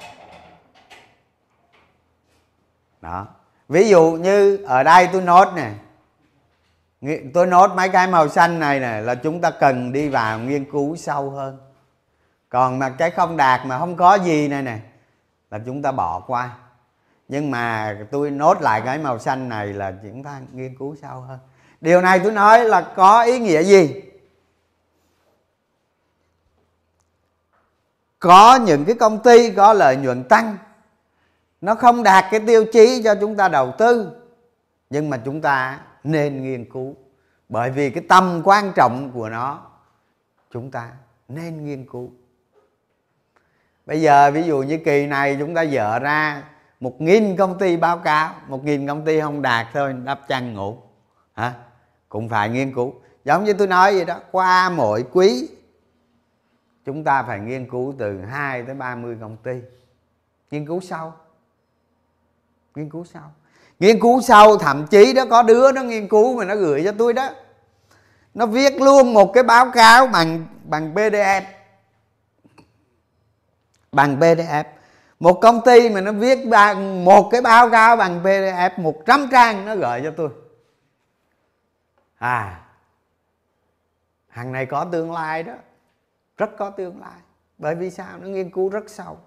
Đó. Ví dụ như ở đây tôi nốt này tôi nốt mấy cái màu xanh này nè là chúng ta cần đi vào nghiên cứu sâu hơn. Còn mà cái không đạt mà không có gì này nè là chúng ta bỏ qua. Nhưng mà tôi nốt lại cái màu xanh này là chúng ta nghiên cứu sâu hơn. Điều này tôi nói là có ý nghĩa gì? Có những cái công ty có lợi nhuận tăng. Nó không đạt cái tiêu chí cho chúng ta đầu tư. Nhưng mà chúng ta nên nghiên cứu. Bởi vì cái tầm quan trọng của nó, chúng ta nên nghiên cứu. Bây giờ ví dụ như kỳ này chúng ta dở ra một nghìn công ty báo cáo, một nghìn công ty không đạt thôi, đắp chăn ngủ. Hả? Cũng phải nghiên cứu. Giống như tôi nói vậy đó, qua mỗi quý chúng ta phải nghiên cứu từ 2 tới 30 công ty. Nghiên cứu sâu nghiên cứu sâu nghiên cứu sâu thậm chí đó, có đứa nó nghiên cứu mà nó gửi cho tôi đó. Nó viết luôn một cái báo cáo bằng bằng pdf bằng pdf một công ty mà nó viết bằng một cái báo cáo bằng pdf 100 trang nó gửi cho tôi. À hàng này có tương lai đó rất có tương lai. Bởi vì sao? Nó nghiên cứu rất sâu.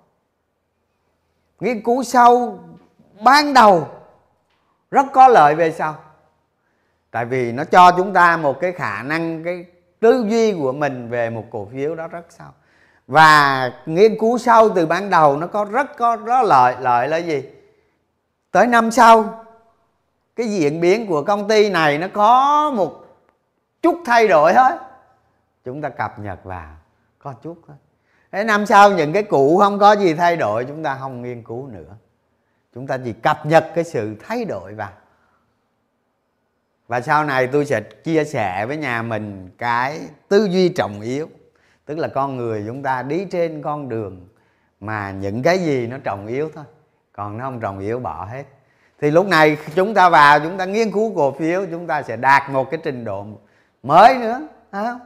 Nghiên cứu sâu, ban đầu, rất có lợi về sau. Tại vì nó cho chúng ta một cái khả năng, cái tư duy của mình về một cổ phiếu đó rất sâu. Và nghiên cứu sâu từ ban đầu nó có rất có, rất lợi lợi là gì? Tới năm sau, cái diễn biến của công ty này nó có một chút thay đổi hết. Chúng ta cập nhật vào có chút thôi. Thế năm sau những cái cũ không có gì thay đổi, chúng ta không nghiên cứu nữa. Chúng ta chỉ cập nhật cái sự thay đổi vào. Và sau này tôi sẽ chia sẻ với nhà mình cái tư duy trọng yếu. Tức là con người chúng ta đi trên con đường mà những cái gì nó trọng yếu thôi. Còn nó không trọng yếu, bỏ hết. Thì lúc này chúng ta vào, chúng ta nghiên cứu cổ phiếu, chúng ta sẽ đạt một cái trình độ mới nữa không?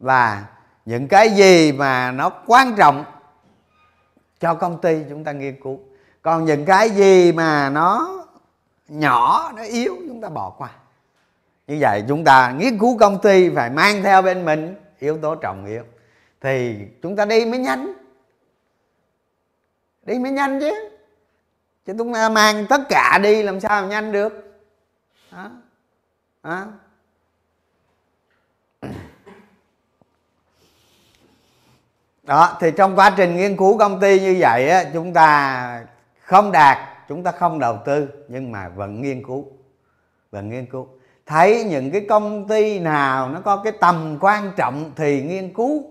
và những cái gì mà nó quan trọng cho công ty chúng ta nghiên cứu. Còn những cái gì mà nó nhỏ, nó yếu, chúng ta bỏ qua. Như vậy chúng ta nghiên cứu công ty phải mang theo bên mình yếu tố trọng yếu. Thì chúng ta đi mới nhanh. Đi mới nhanh chứ. Chứ chúng ta mang tất cả đi làm sao mà nhanh được? Đó. Đó. Đó thì trong quá trình nghiên cứu công ty như vậy á, chúng ta không đạt chúng ta không đầu tư nhưng mà vẫn nghiên cứu vẫn nghiên cứu. Thấy những cái công ty nào nó có cái tầm quan trọng thì nghiên cứu.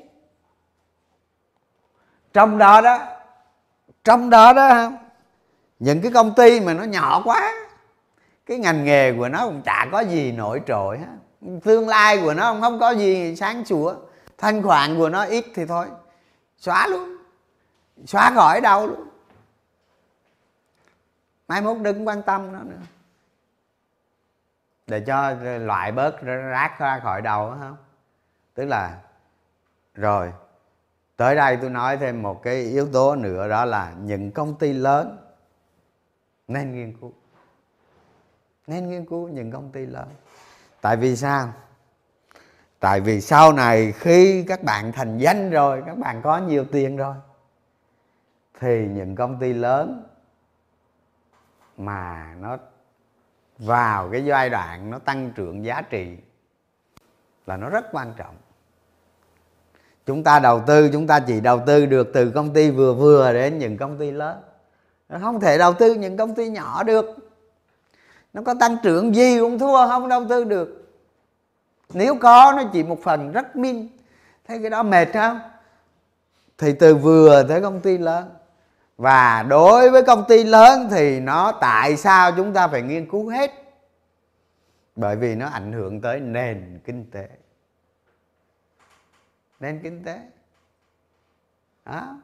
Trong đó đó trong đó đó những cái công ty mà nó nhỏ quá cái ngành nghề của nó cũng chả có gì nổi trội hết. Tương lai của nó không có gì sáng sủa thanh khoản của nó ít thì thôi xóa luôn. Xóa khỏi đâu luôn. Mai mốt đừng quan tâm nó nữa. Để cho loại bớt rác ra khỏi đầu đó không? Tức là, rồi, tới đây tôi nói thêm một cái yếu tố nữa, đó là những công ty lớn nên nghiên cứu. Nên nghiên cứu những công ty lớn. Tại vì sao? Tại vì sau này khi các bạn thành danh rồi, các bạn có nhiều tiền rồi, thì những công ty lớn mà nó vào cái giai đoạn nó tăng trưởng giá trị là nó rất quan trọng. Chúng ta đầu tư, chúng ta chỉ đầu tư được từ công ty vừa vừa đến những công ty lớn. Nó không thể đầu tư những công ty nhỏ được. Nó có tăng trưởng gì cũng thua, không đầu tư được nếu có, nó chỉ một phần rất min. Thấy cái đó mệt không thì từ vừa tới công ty lớn. Và đối với công ty lớn thì nó tại sao chúng ta phải nghiên cứu hết? Bởi vì nó ảnh hưởng tới nền kinh tế. Nền kinh tế. Đó.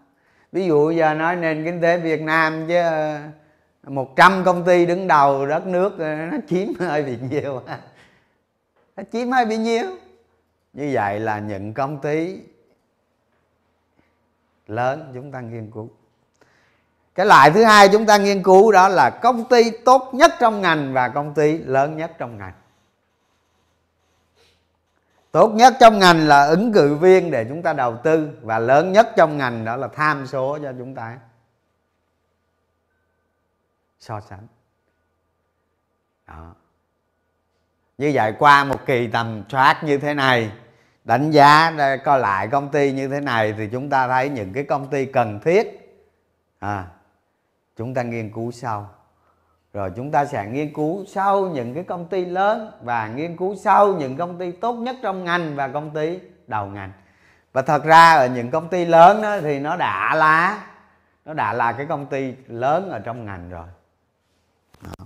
Ví dụ giờ nói nền kinh tế Việt Nam chứ ờ, 100 công ty đứng đầu đất nước ờ, nó chiếm hơi bị nhiều nó chiếm hơi bị nhiều. Như vậy là những công ty lớn chúng ta nghiên cứu. Cái loại thứ hai chúng ta nghiên cứu đó là công ty tốt nhất trong ngành và công ty lớn nhất trong ngành. Tốt nhất trong ngành là ứng cử viên để chúng ta đầu tư và lớn nhất trong ngành đó là tham số cho chúng ta. So sánh. Đó như vậy qua một kỳ tầm soát như thế này đánh giá coi lại công ty như thế này thì chúng ta thấy những cái công ty cần thiết. À, chúng ta nghiên cứu sau. Rồi chúng ta sẽ nghiên cứu sau những cái công ty lớn và nghiên cứu sau những công ty tốt nhất trong ngành và công ty đầu ngành. Và thật ra ở những công ty lớn đó thì nó đã là nó đã là cái công ty lớn ở trong ngành rồi. Đó.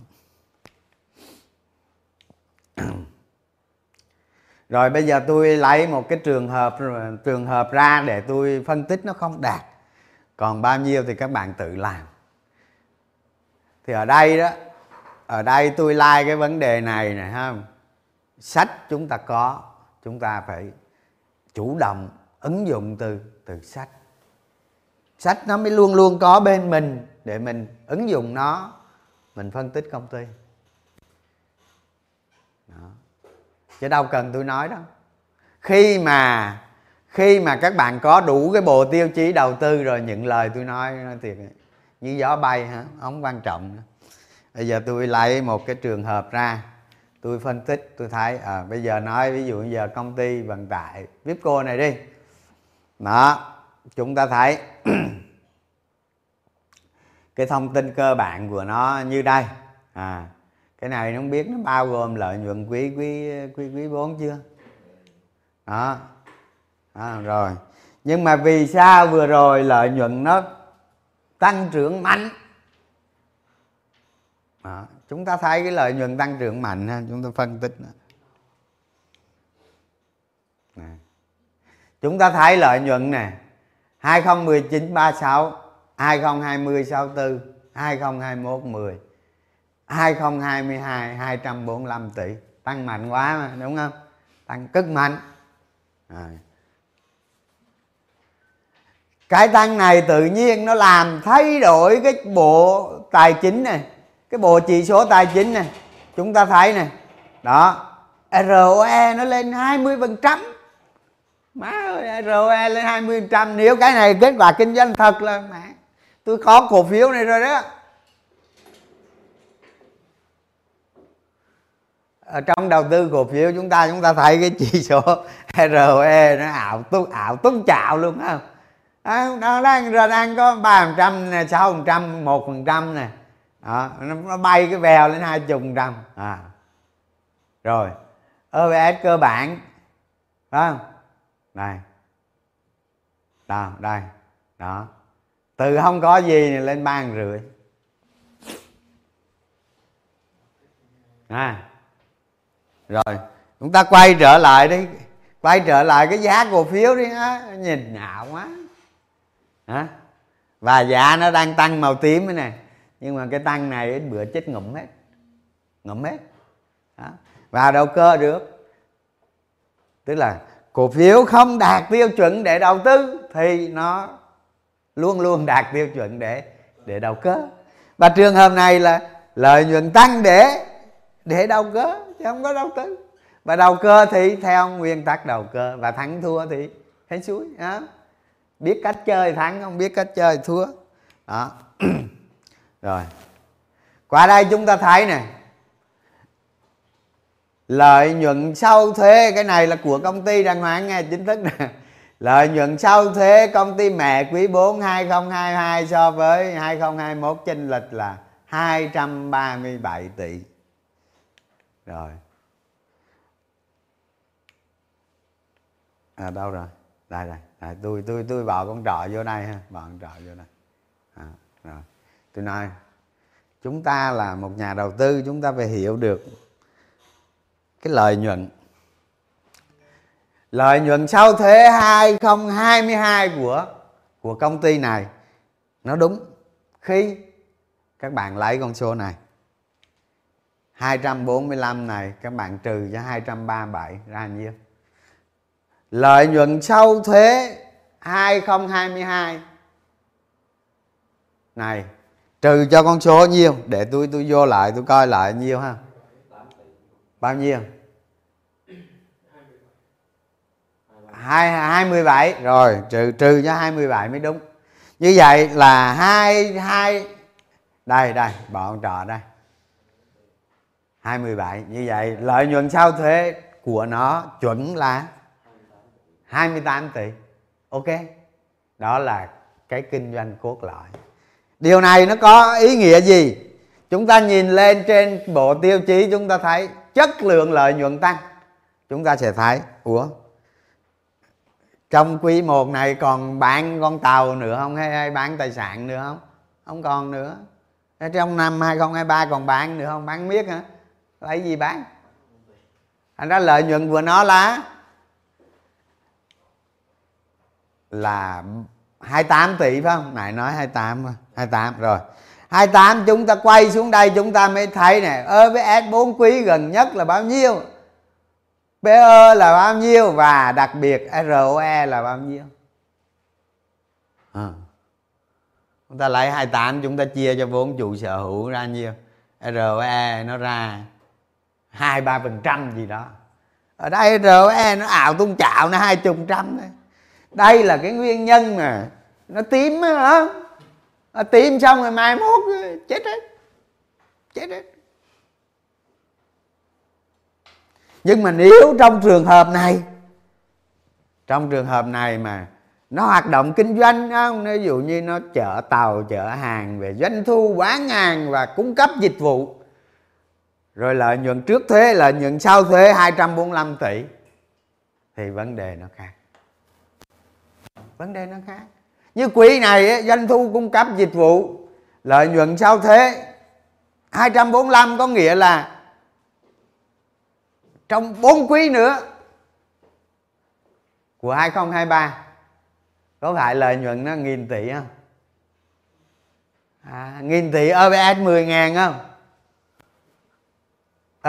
rồi bây giờ tôi lấy một cái trường hợp trường hợp ra để tôi phân tích nó không đạt. Còn bao nhiêu thì các bạn tự làm. Thì ở đây đó, ở đây tôi like cái vấn đề này này ha. Sách chúng ta có, chúng ta phải chủ động ứng dụng từ từ sách. Sách nó mới luôn luôn có bên mình để mình ứng dụng nó. Mình phân tích công ty đó chứ đâu cần tôi nói đâu. Khi mà khi mà các bạn có đủ cái bộ tiêu chí đầu tư rồi những lời tôi nói, nó thiệt như gió bay hả? Không quan trọng nữa. Bây giờ tôi lấy một cái trường hợp ra tôi phân tích tôi thấy à, bây giờ nói ví dụ giờ công ty vận tải Vipco này đi. Đó chúng ta thấy cái thông tin cơ bản của nó như đây. À cái này nó không biết nó bao gồm lợi nhuận quý quý quý quý bốn chưa? Đó. À, rồi. Nhưng mà vì sao vừa rồi lợi nhuận nó tăng trưởng mạnh? Đó. chúng ta thấy cái lợi nhuận tăng trưởng mạnh ha chúng ta phân tích này. chúng ta thấy lợi nhuận nè. 2019 36 2020 64 2021 10 2022 245 tỷ. Tăng mạnh quá mà, đúng không? Tăng cực mạnh. À. cái tăng này tự nhiên nó làm thay đổi cái bộ tài chính này, cái bộ chỉ số tài chính này, chúng ta thấy này. Đó ROE nó lên 20 phần trăm. Má ơi ROE lên 20 phần trăm. Nếu cái này kết quả kinh doanh thật là mẹ tôi có cổ phiếu này rồi đó. Ở trong đầu tư cổ phiếu chúng ta chúng ta thấy cái chỉ số ROE nó ảo túc ảo túc chạo luôn không? À, nó đang rồi đang có ba phần trăm này sáu phần trăm một phần trăm này đó, nó bay cái vèo lên hai chục trăm. À. Rồi OBS cơ bản phải không? Đây đó đây. Đó. Từ không có gì này lên ba rưỡi. À rồi, chúng ta quay trở lại đi. Quay trở lại cái giá cổ phiếu đi á nhìn nhạo quá. Hả? Và giá nó đang tăng màu tím thế này nhưng mà cái tăng này ít bữa chết ngụm hết. Ngụm hết. Đó. vào đầu cơ được. Tức là cổ phiếu không đạt tiêu chuẩn để đầu tư thì nó luôn luôn đạt tiêu chuẩn để để đầu cơ. Và trường hợp này là lợi nhuận tăng để để đầu cơ chứ không có đầu tư và đầu cơ thì theo nguyên tắc đầu cơ, và thắng thua thì hết suối đó. biết cách chơi thắng, không biết cách chơi thua. Đó. Rồi. Qua đây chúng ta thấy nè. Lợi nhuận sau thuế, cái này là của công ty đàng hoàng nghe chính thức nè. Lợi nhuận sau thuế, công ty mẹ quý 4 2022 so với 2021 chênh lệch là 237 tỷ rồi. À đâu rồi? Đây đây, đây à, tôi tôi tôi vào con trọ vô đây ha. Vào con trọ vô đây. À, rồi. Tôi nói chúng ta là một nhà đầu tư chúng ta phải hiểu được cái lợi nhuận. Lợi nhuận sau thuế 2022 của của công ty này nó đúng khi các bạn lấy con số này. 245 này, các bạn trừ cho 237 ra nhiêu lợi nhuận sau thuế 2022 này, trừ cho con số nhiêu để tôi tôi vô lại, tôi coi lại nhiêu ha? Bao nhiêu? Hai hai mươi bảy, rồi, trừ trừ cho hai mươi bảy mới đúng. Như vậy là hai hai, đây đây, bọn con trò đây. 27 như vậy. Lợi nhuận sau thuế của nó chuẩn là 28 tỷ. Ok. Đó là cái kinh doanh cốt lõi. Điều này nó có ý nghĩa gì? Chúng ta nhìn lên trên bộ tiêu chí chúng ta thấy chất lượng lợi nhuận tăng. Chúng ta sẽ thấy ủa trong quý 1 này còn bán con tàu nữa không? Hay, hay bán tài sản nữa không? Không còn nữa. Trong năm 2023 còn bán nữa không? Bán miết hả? Lấy gì bán? Thành ra lợi nhuận của nó là là 28 tỷ phải không? Nãy nói 28 28 rồi. 28 chúng ta quay xuống đây chúng ta mới thấy nè EPS 4 quý gần nhất là bao nhiêu? PE là bao nhiêu và đặc biệt ROE là bao nhiêu? À. chúng ta lấy 28 chúng ta chia cho vốn chủ sở hữu ra nhiêu? ROE nó ra hai ba phần trăm gì đó. Ở đây ROE nó ảo tung chạo nó hai chục trăm đấy đây là cái nguyên nhân mà nó tím á nó tím xong rồi mai mốt chết hết. Chết hết. Nhưng mà nếu trong trường hợp này, trong trường hợp này mà nó hoạt động kinh doanh không ví dụ như nó chở tàu, chở hàng về doanh thu, bán hàng và cung cấp dịch vụ rồi lợi nhuận trước thuế lợi nhuận sau thuế 245 tỷ. Thì vấn đề nó khác. Vấn đề nó khác. Như quỹ này doanh thu cung cấp dịch vụ lợi nhuận sau thuế 245 có nghĩa là trong 4 quý nữa của 2023 có phải lợi nhuận nó nghìn tỷ không? À, nghìn tỷ OBS 10 ngàn không?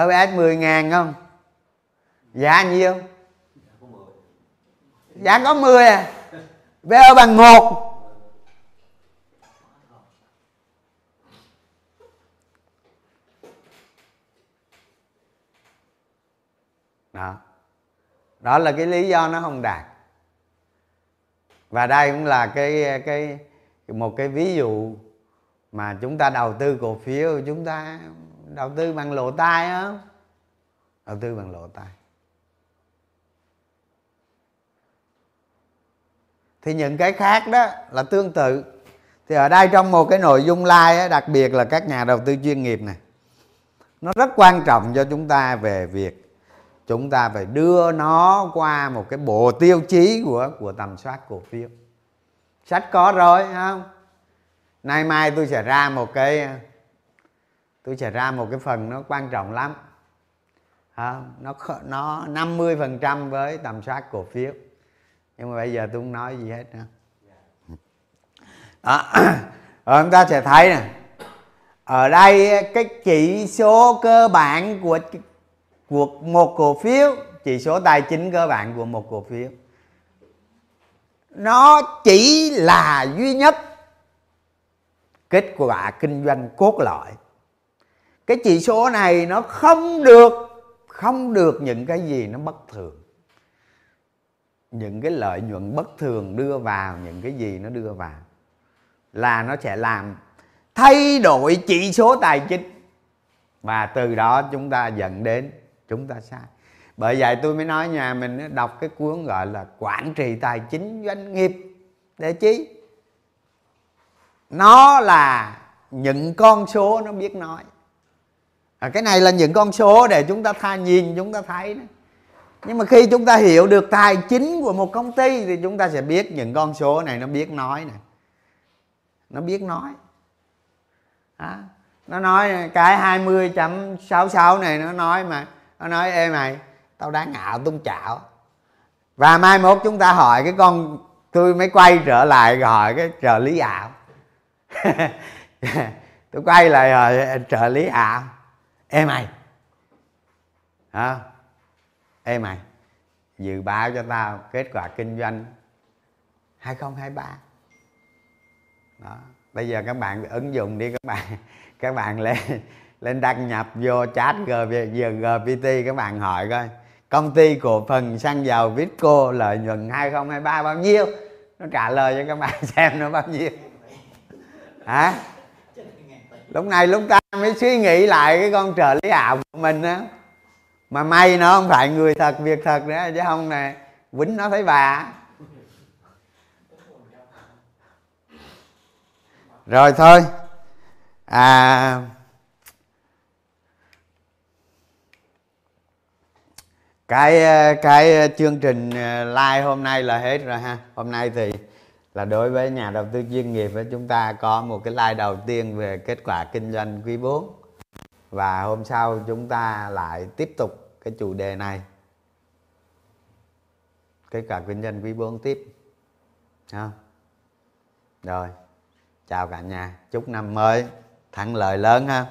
OBS 10 ngàn không? Giá nhiêu giá có 10 à. VO bằng 1 đó. Đó là cái lý do nó không đạt. Và đây cũng là cái cái, một cái ví dụ mà chúng ta đầu tư cổ phiếu, chúng ta đầu tư bằng lộ tai á. Đầu tư bằng lộ tai. Thì những cái khác đó là tương tự. Thì ở đây trong một cái nội dung like ấy, đặc biệt là các nhà đầu tư chuyên nghiệp này nó rất quan trọng cho chúng ta về việc chúng ta phải đưa nó qua một cái bộ tiêu chí của của tầm soát cổ phiếu. Sách có rồi không? Nay mai tôi sẽ ra một cái tôi sẽ ra một cái phần nó quan trọng lắm. À, nó nó 50 phần trăm với tầm soát cổ phiếu. Nhưng mà bây giờ tôi không nói gì hết nữa. À, Rồi ờ, chúng ta sẽ thấy nè. Ở đây cái chỉ số cơ bản của của một cổ phiếu chỉ số tài chính cơ bản của một cổ phiếu nó chỉ là duy nhất kết quả kinh doanh cốt lõi cái chỉ số này nó không được không được những cái gì nó bất thường. Những cái lợi nhuận bất thường đưa vào, những cái gì nó đưa vào là nó sẽ làm thay đổi chỉ số tài chính. Và từ đó chúng ta dẫn đến chúng ta sai. Bởi vậy tôi mới nói nhà mình đọc cái cuốn gọi là quản trị tài chính doanh nghiệp. Để chí nó là những con số nó biết nói à, cái này là những con số để chúng ta tha nhìn chúng ta thấy đó. nhưng mà khi chúng ta hiểu được tài chính của một công ty thì chúng ta sẽ biết những con số này nó biết nói này nó biết nói. À, nó nói cái 20.66 này nó nói mà nó nói ê mày tao đáng ngạo tung chảo. Và mai mốt chúng ta hỏi cái con tôi mới quay trở lại hỏi cái trợ lý ảo. Tôi quay lại rồi trợ lý ảo ê mày. Hả? Ê mày, dự báo cho tao kết quả kinh doanh 2023 đó, bây giờ các bạn ứng dụng đi các bạn. Các bạn lên lên đăng nhập vô chat gpt các bạn hỏi coi. Công ty cổ phần xăng dầu Vitco lợi nhuận 2023 bao nhiêu? Nó trả lời cho các bạn xem nó bao nhiêu. Hả? Lúc này lúc ta mới suy nghĩ lại cái con trợ lý ảo của mình á. Mà may nó không phải người thật, việc thật nữa, chứ không nè quýnh nó thấy bà. Rồi thôi. À cái cái chương trình à, live hôm nay là hết rồi ha. Hôm nay thì là đối với nhà đầu tư chuyên nghiệp với chúng ta có một cái live đầu tiên về kết quả kinh doanh quý 4 và hôm sau chúng ta lại tiếp tục cái chủ đề này. Kết quả kinh doanh quý 4 tiếp. Ha rồi, chào cả nhà. Chúc năm mới thắng lợi lớn ha.